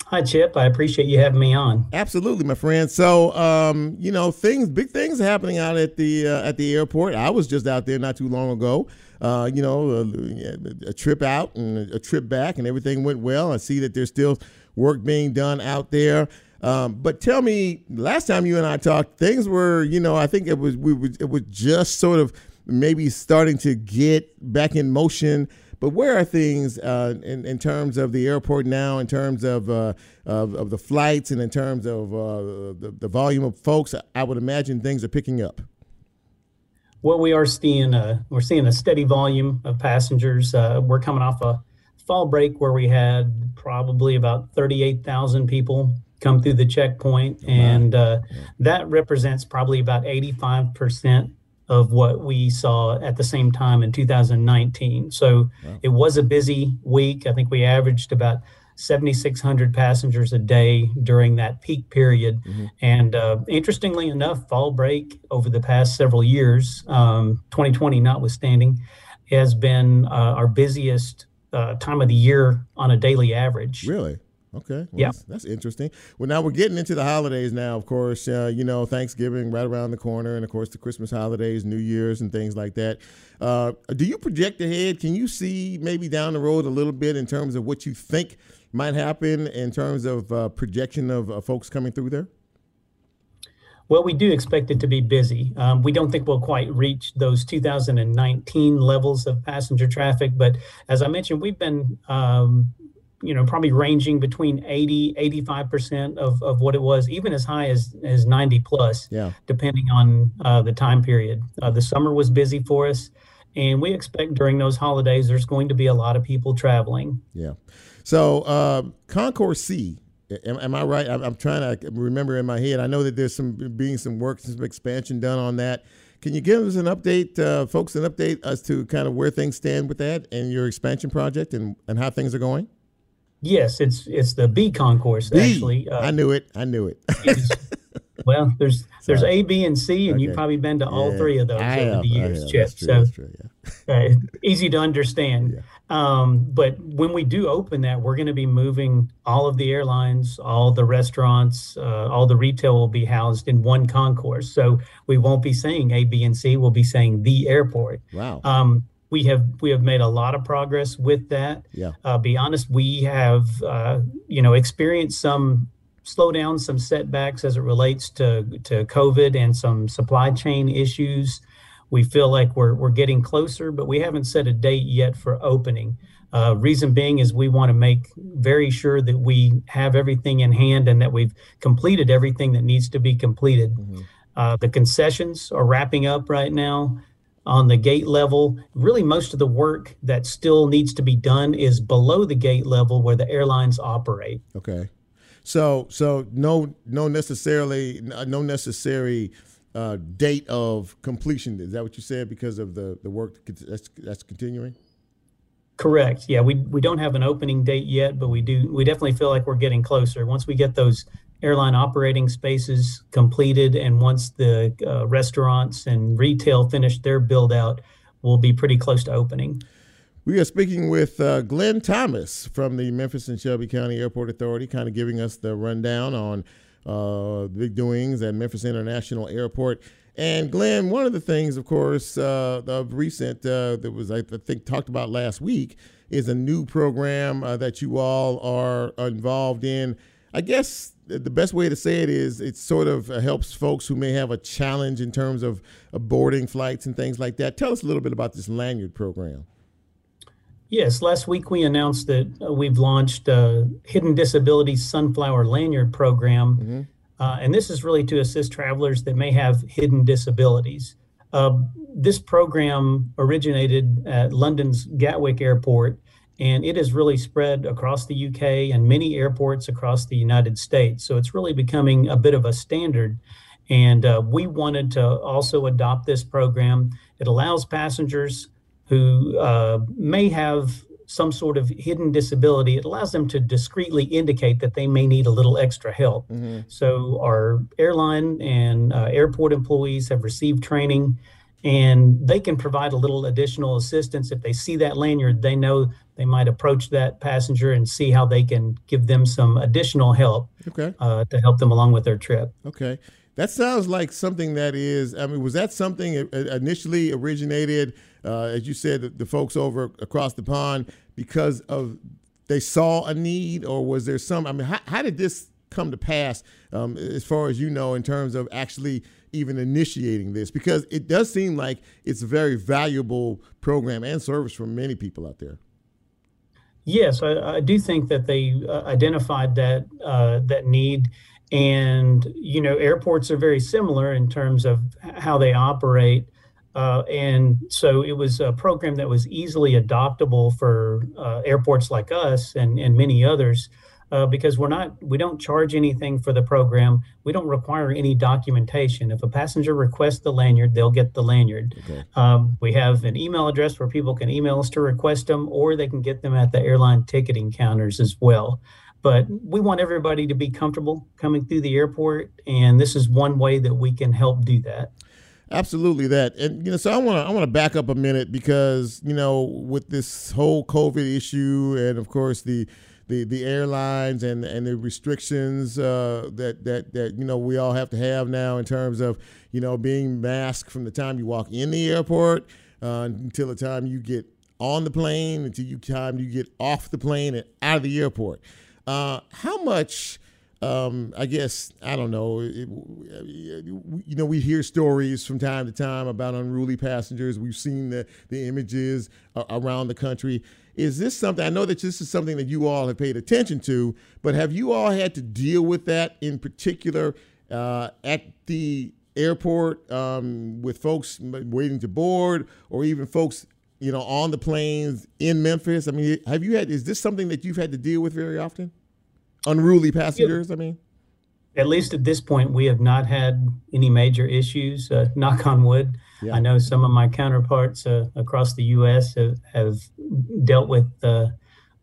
Hi, Chip. I appreciate you having me on. Absolutely, my friend. So, um, you know, things, big things happening out at the uh, at the airport. I was just out there not too long ago. Uh, you know, a, a, trip out and a trip back, and everything went well. I see that there's still work being done out there. Um, but tell me, last time you and I talked, things were, you know, I think it was we was, it was just sort of maybe starting to get back in motion. But where are things uh, in, in terms of the airport now, in terms of uh, of, of, the flights, and in terms of uh, the, the volume of folks? I would imagine things are picking up. Well, we are seeing a we're seeing a steady volume of passengers. Uh, we're coming off a fall break where we had probably about thirty eight thousand people come through the checkpoint, oh, and uh, that represents probably about eighty five percent of what we saw at the same time in 2019. So wow. it was a busy week. I think we averaged about 7,600 passengers a day during that peak period. Mm-hmm. And uh, interestingly enough, fall break over the past several years, um, 2020 notwithstanding, has been uh, our busiest uh, time of the year on a daily average. Really? Okay. Well, yeah. That's, that's, interesting. Well, now we're getting into the holidays now, of course. Uh, you know, Thanksgiving right around the corner, and of course, the Christmas holidays, New Year's, and things like that. Uh, do you project ahead? Can you see maybe down the road a little bit in terms of what you think might happen in terms of uh, projection of uh, folks coming through there? Well, we do expect it to be busy. Um, we don't think we'll quite reach those 2019 levels of passenger traffic, but as I mentioned, we've been um, you know probably ranging between 80 85% of, of what it was even as high as as 90 plus yeah depending on uh, the time period uh, the summer was busy for us and we expect during those holidays there's going to be a lot of people traveling yeah so uh, concourse c Am, am I right? I'm, I'm, trying to remember in my head. I know that there's some being some work, some expansion done on that. Can you give us an update, uh, folks, an update as to kind of where things stand with that and your expansion project and, and how things are going? Yes, it's it's the B concourse B. actually. Uh, I knew it. I knew it. well, there's there's Sorry. A, B, and C, and Okay. you've probably been to all Yeah, three of those I over have, the years. Chip. True, So that's true, uh, easy to understand. Um, but when we do open that, we're going to be moving all of the airlines, all the restaurants, uh, all the retail will be housed in one concourse. So we won't be saying A, B, and C. We'll be saying the airport. Wow. Um, we have we have made a lot of progress with that. Yeah. Uh, be honest, we have uh, you know experienced some slowdowns, some setbacks as it relates to to COVID and some supply chain issues. We feel like we're we're getting closer, but we haven't set a date yet for opening. Uh, reason being is we want to make very sure that we have everything in hand and that we've completed everything that needs to be completed. Uh, the concessions are wrapping up right now on the gate level. Really, most of the work that still needs to be done is below the gate level where the airlines operate. Okay. So so no no necessarily no necessary uh, date of completion. Is that what you said? Because of the the work that's that's continuing. Correct. Yeah, we we don't have an opening date yet, but we do. We definitely feel like we're getting closer. Once we get those airline operating spaces completed, and once the uh, restaurants and retail finish their build out, we'll be pretty close to opening. We are speaking with uh, Glenn Thomas from the Memphis and Shelby County Airport Authority, kind of giving us the rundown on uh, the big doings at Memphis International Airport. And Glenn, one of the things, of course, uh, of recent uh, that was I think talked about last week is a new program uh, that you all are involved in. I guess the best way to say it is it sort of uh, helps folks who may have a challenge in terms of uh, boarding flights and things like that. Tell us a little bit about this lanyard program. Yes, last week we announced that uh, we've launched a Hidden Disabilities Sunflower Lanyard Program. Uh, and this is really to assist travelers that may have hidden disabilities. Uh, this program originated at London's Gatwick Airport, and it has really spread across the UK and many airports across the United States. So it's really becoming a bit of a standard. And uh, we wanted to also adopt this program. It allows passengers who uh, may have some sort of hidden disability, it allows them to discreetly indicate that they may need a little extra help. So, our airline and uh, airport employees have received training and they can provide a little additional assistance. If they see that lanyard, they know they might approach that passenger and see how they can give them some additional help Okay. uh, to help them along with their trip. Okay. That sounds like something that is, I mean, was that something initially originated, uh, as you said, the, the folks over across the pond because of they saw a need, or was there some, I mean, how, how did this come to pass um, as far as you know in terms of actually even initiating this? Because it does seem like it's a very valuable program and service for many people out there. Yes, I, I do think that they uh, identified that uh, that need, and you know, airports are very similar in terms of how they operate, uh, and so it was a program that was easily adoptable for uh, airports like us and and many others. Uh, because we're not, we don't charge anything for the program. We don't require any documentation. If a passenger requests the lanyard, they'll get the lanyard. Um, we have an email address where people can email us to request them, or they can get them at the airline ticketing counters as well. But we want everybody to be comfortable coming through the airport, and this is one way that we can help do that. Absolutely that. And you know, so I want to I want to back up a minute because, you know, with this whole COVID issue and of course the the, the airlines and, and the restrictions uh, that, that that you know we all have to have now in terms of you know being masked from the time you walk in the airport uh, until the time you get on the plane until you time you get off the plane and out of the airport. Uh, how much um, I guess I don't know. It, you know, we hear stories from time to time about unruly passengers. We've seen the the images uh, around the country. Is this something? I know that this is something that you all have paid attention to, but have you all had to deal with that in particular uh, at the airport um, with folks waiting to board, or even folks you know on the planes in Memphis? I mean, have you had? Is this something that you've had to deal with very often? unruly passengers. I mean, at least at this point, we have not had any major issues. Uh, knock on wood. Yeah. I know some of my counterparts uh, across the U.S. have, have dealt with uh,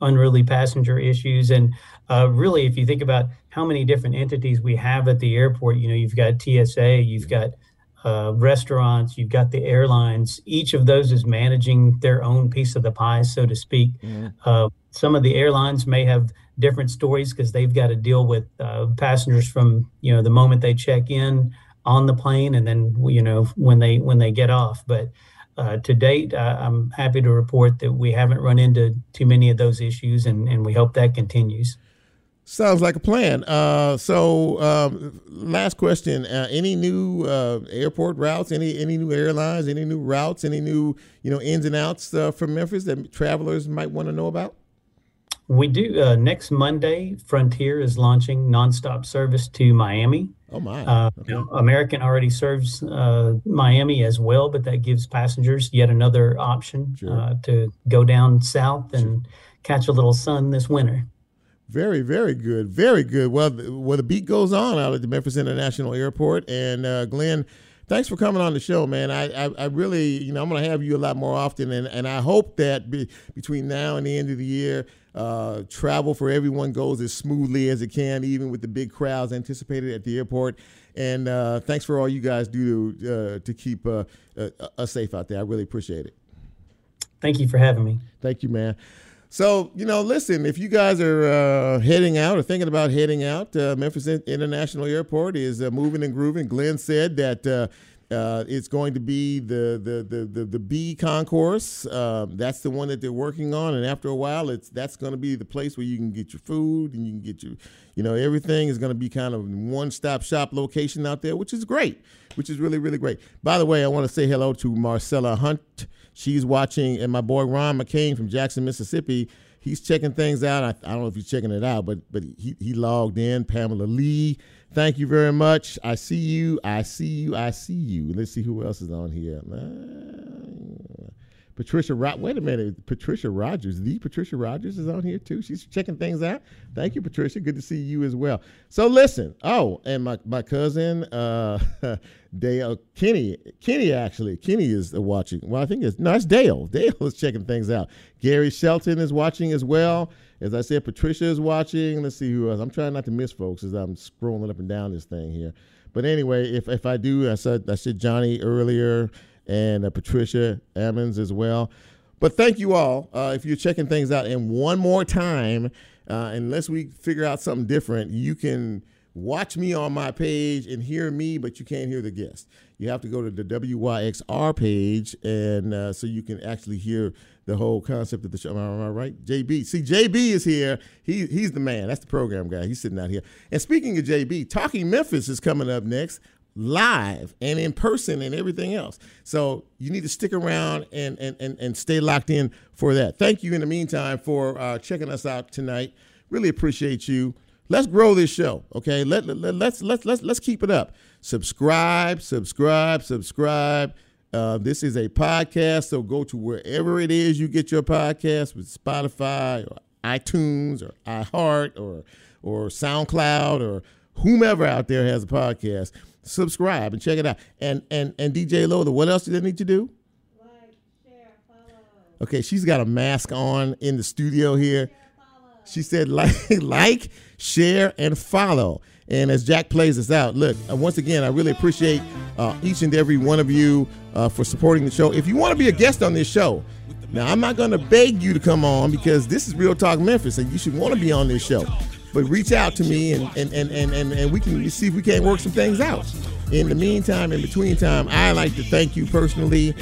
unruly passenger issues, and uh, really, if you think about how many different entities we have at the airport, you know, you've got TSA, you've got uh, restaurants, you've got the airlines. Each of those is managing their own piece of the pie, so to speak. Uh, some of the airlines may have different stories because they've got to deal with uh, passengers from you know the moment they check in on the plane and then you know when they when they get off. But uh, to date, uh, I'm happy to report that we haven't run into too many of those issues, and, and we hope that continues. Sounds like a plan. Uh, so, um, last question: uh, Any new airport routes? Any any new airlines? Any new routes? Any new you know ins and outs from Memphis that travelers might want to know about? We do uh, next Monday. Frontier is launching nonstop service to Miami. Oh my! Uh, now, American already serves uh, Miami as well, but that gives passengers yet another option uh, to go down south and catch a little sun this winter. Very, very good. Very good. Well, th- well, the beat goes on out at the Memphis International Airport. And uh, Glenn, thanks for coming on the show, man. I, I, I really, you know, I'm going to have you a lot more often. And, and I hope that be, between now and the end of the year, uh, travel for everyone goes as smoothly as it can, even with the big crowds anticipated at the airport. And uh, thanks for all you guys do to, uh, to keep uh, uh, us safe out there. I really appreciate it. Thank you for having me. Thank you, man. So, you know, listen, if you guys are uh, heading out or thinking about heading out, uh, Memphis International Airport is uh, moving and grooving. Glenn said that uh, uh, it's going to be the the the the, the B concourse. Um, that's the one that they're working on, and after a while, it's that's going to be the place where you can get your food and you can get your, you know, everything is going to be kind of one stop shop location out there, which is great, which is really really great. By the way, I want to say hello to Marcella Hunt. She's watching, and my boy Ron McCain from Jackson, Mississippi. He's checking things out. I, I don't know if he's checking it out, but but he, he logged in. Pamela Lee, thank you very much. I see you. I see you. I see you. Let's see who else is on here. Patricia Rod. Wait a minute. Patricia Rogers. The Patricia Rogers is on here too. She's checking things out. Thank you, Patricia. Good to see you as well. So listen. Oh, and my my cousin uh, Dale Kenny. Kenny actually. Kenny is watching. Well, I think it's no. It's Dale. Dale is checking things out. Gary Shelton is watching as well. As I said, Patricia is watching. Let's see who else. I'm trying not to miss folks as I'm scrolling up and down this thing here. But anyway, if if I do, I said I said Johnny earlier and uh, Patricia Ammons as well. But thank you all uh, if you're checking things out. And one more time, uh, unless we figure out something different, you can watch me on my page and hear me, but you can't hear the guest. You have to go to the WYXR page, and uh, so you can actually hear the whole concept of the show. Am I, am I right? JB. See, JB is here. He he's the man. That's the program guy. He's sitting out here. And speaking of JB, Talking Memphis is coming up next live and in person and everything else. So you need to stick around and and and, and stay locked in for that. Thank you in the meantime for uh, checking us out tonight. Really appreciate you. Let's grow this show, okay? Let, let let's let's let's let's keep it up. Subscribe, subscribe, subscribe. Uh, this is a podcast, so go to wherever it is you get your podcast with Spotify or iTunes or iHeart or or SoundCloud or whomever out there has a podcast subscribe and check it out. And and and DJ Lola, what else do they need to do? Like, share, follow. Okay, she's got a mask on in the studio here. She said like like, share, and follow. And as Jack plays us out, look, uh, once again, I really appreciate uh, each and every one of you uh, for supporting the show. If you want to be a guest on this show, now I'm not going to beg you to come on because this is Real Talk Memphis and you should want to be on this show but reach out to me and and, and, and, and, and we can see if we can't work some things out. In the meantime, in between time, I like to thank you personally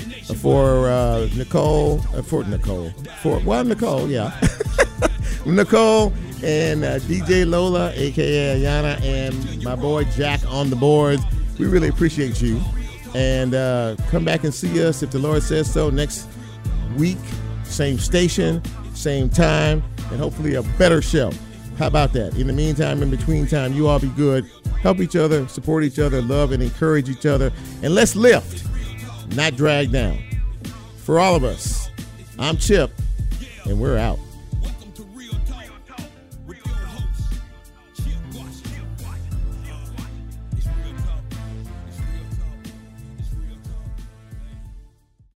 for uh, Nicole, uh, for Nicole, for well Nicole, yeah, Nicole and uh, DJ Lola, aka Ayana, and my boy Jack on the boards. We really appreciate you, and uh, come back and see us if the Lord says so next week, same station, same time, and hopefully a better show. How about that? In the meantime, in between time, you all be good. Help each other, support each other, love and encourage each other. And let's lift, not drag down. For all of us, I'm Chip, and we're out.